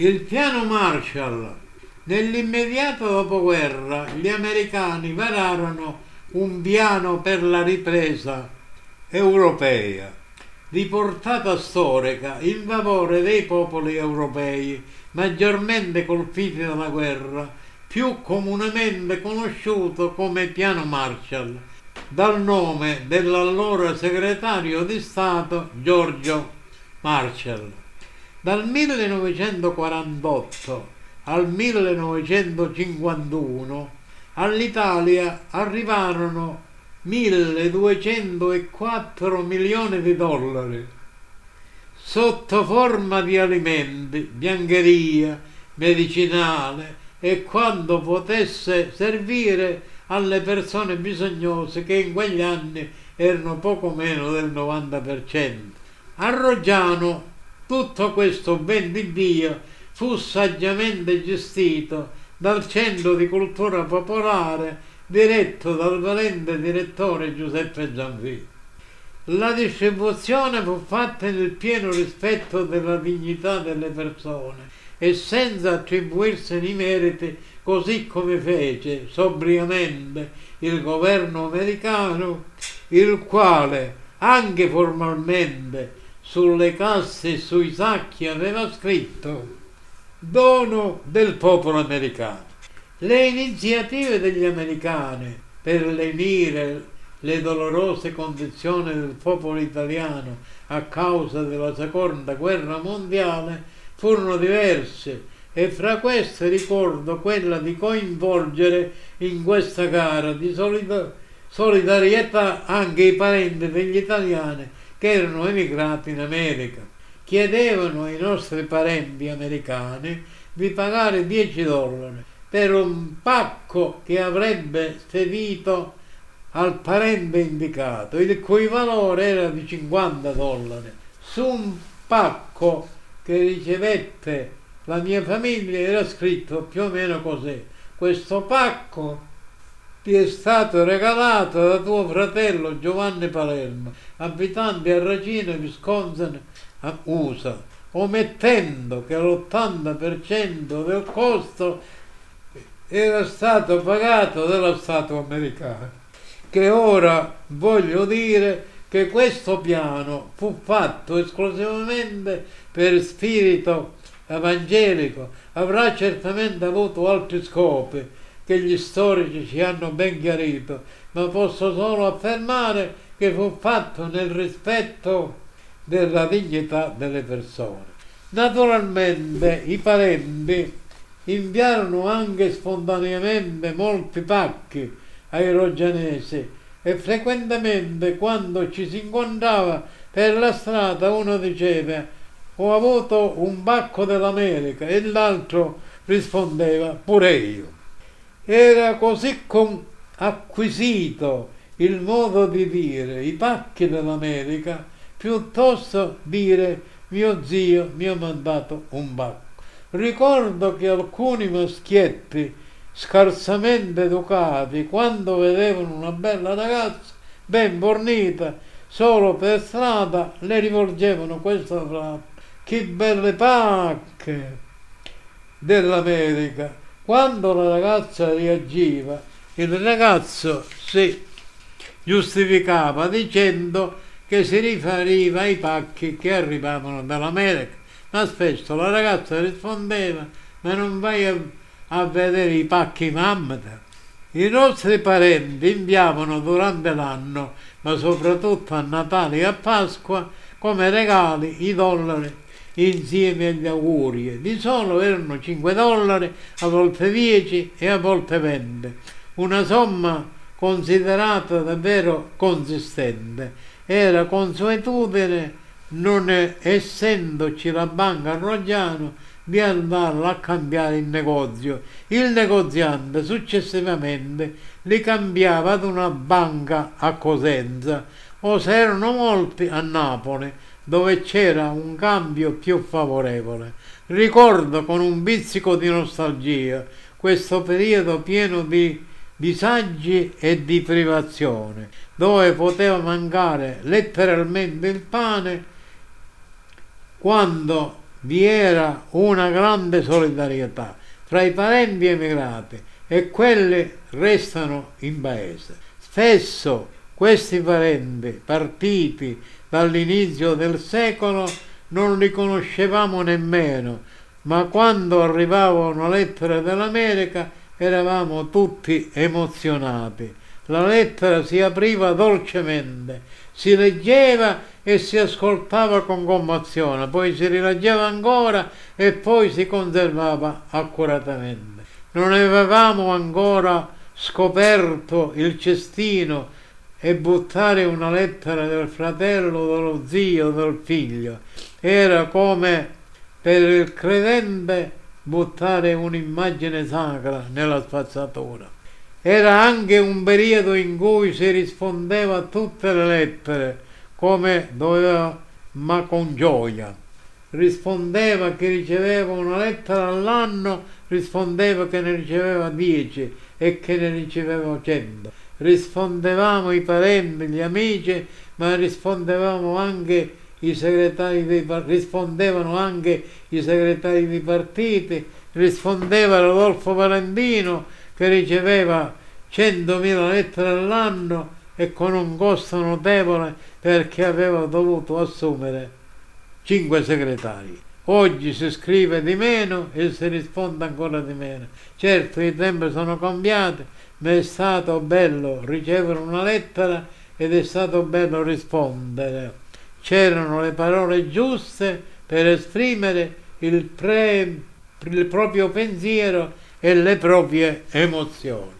Il piano Marshall. Nell'immediato dopoguerra gli americani vararono un piano per la ripresa europea di portata storica in favore dei popoli europei maggiormente colpiti dalla guerra, più comunemente conosciuto come Piano Marshall, dal nome dell'allora segretario di Stato Giorgio Marshall. Dal 1948 al 1951 all'Italia arrivarono 1204 milioni di dollari sotto forma di alimenti, biancheria, medicinale e quando potesse servire alle persone bisognose che in quegli anni erano poco meno del 90%. A Roggiano tutto questo ben di Dio fu saggiamente gestito dal Centro di Cultura Popolare diretto dal valente direttore Giuseppe Zanfì. La distribuzione fu fatta nel pieno rispetto della dignità delle persone e senza attribuirsene i meriti così come fece sobriamente il governo americano, il quale anche formalmente sulle casse e sui sacchi aveva scritto dono del popolo americano. Le iniziative degli americani per lenire le dolorose condizioni del popolo italiano a causa della seconda guerra mondiale furono diverse e fra queste ricordo quella di coinvolgere in questa gara di solidarietà anche i parenti degli italiani che erano emigrati in America. Chiedevano ai nostri parenti americani di pagare 10 dollari per un pacco che avrebbe spedito al parente indicato, il cui valore era di 50 dollari. Su un pacco che ricevette la mia famiglia era scritto più o meno così. Questo pacco ti è stato regalato da tuo fratello Giovanni Palermo, abitante a Racine, Wisconsin, USA, omettendo che l'80% del costo era stato pagato dallo Stato americano. Che ora voglio dire che questo piano fu fatto esclusivamente per spirito evangelico, avrà certamente avuto altri scopi che gli storici ci hanno ben chiarito, ma posso solo affermare che fu fatto nel rispetto della dignità delle persone. Naturalmente i parenti inviarono anche spontaneamente molti pacchi ai rogianesi e frequentemente quando ci si incontrava per la strada uno diceva ho avuto un pacco dell'America e l'altro rispondeva pure io. Era così acquisito il modo di dire i pacchi dell'America piuttosto dire mio zio mi ha mandato un pacco. Ricordo che alcuni maschietti scarsamente educati, quando vedevano una bella ragazza ben fornita solo per strada, le rivolgevano questa frase: Che belle pacche dell'America! Quando la ragazza reagiva, il ragazzo si giustificava dicendo che si riferiva ai pacchi che arrivavano dall'America ma spesso la ragazza rispondeva, ma non vai a, a vedere i pacchi mammata. I nostri parenti inviavano durante l'anno, ma soprattutto a Natale e a Pasqua, come regali i dollari insieme agli auguri. Di solo erano 5 dollari, a volte 10 e a volte 20. Una somma considerata davvero consistente. Era consuetudine non essendoci la banca a Rogliano, di andarla a cambiare il negozio. Il negoziante successivamente li cambiava ad una banca a Cosenza o se erano molti a Napoli dove c'era un cambio più favorevole. Ricordo con un pizzico di nostalgia questo periodo pieno di disagi e di privazione, dove poteva mancare letteralmente il pane quando vi era una grande solidarietà fra i parenti emigrati e quelli restano in paese. Spesso questi parenti, partiti dall'inizio del secolo, non li conoscevamo nemmeno, ma quando arrivava una lettera dall'America eravamo tutti emozionati. La lettera si apriva dolcemente, si leggeva e si ascoltava con commozione, poi si rileggeva ancora e poi si conservava accuratamente. Non avevamo ancora scoperto il cestino e buttare una lettera del fratello, dello zio, del figlio. Era come per il credente buttare un'immagine sacra nella spazzatura. Era anche un periodo in cui si rispondeva a tutte le lettere come doveva, ma con gioia. Rispondeva che riceveva una lettera all'anno, rispondeva che ne riceveva dieci e che ne riceveva cento. Rispondevamo i parenti, gli amici, ma rispondevamo anche i segretari dei, rispondevano anche i segretari di partiti, rispondeva Rodolfo Valentino che riceveva 100.000 lettere all'anno e con un costo notevole perché aveva dovuto assumere 5 segretari. Oggi si scrive di meno e si risponde ancora di meno. Certo i tempi sono cambiati, ma è stato bello ricevere una lettera ed è stato bello rispondere c'erano le parole giuste per esprimere il, pre, il proprio pensiero e le proprie emozioni.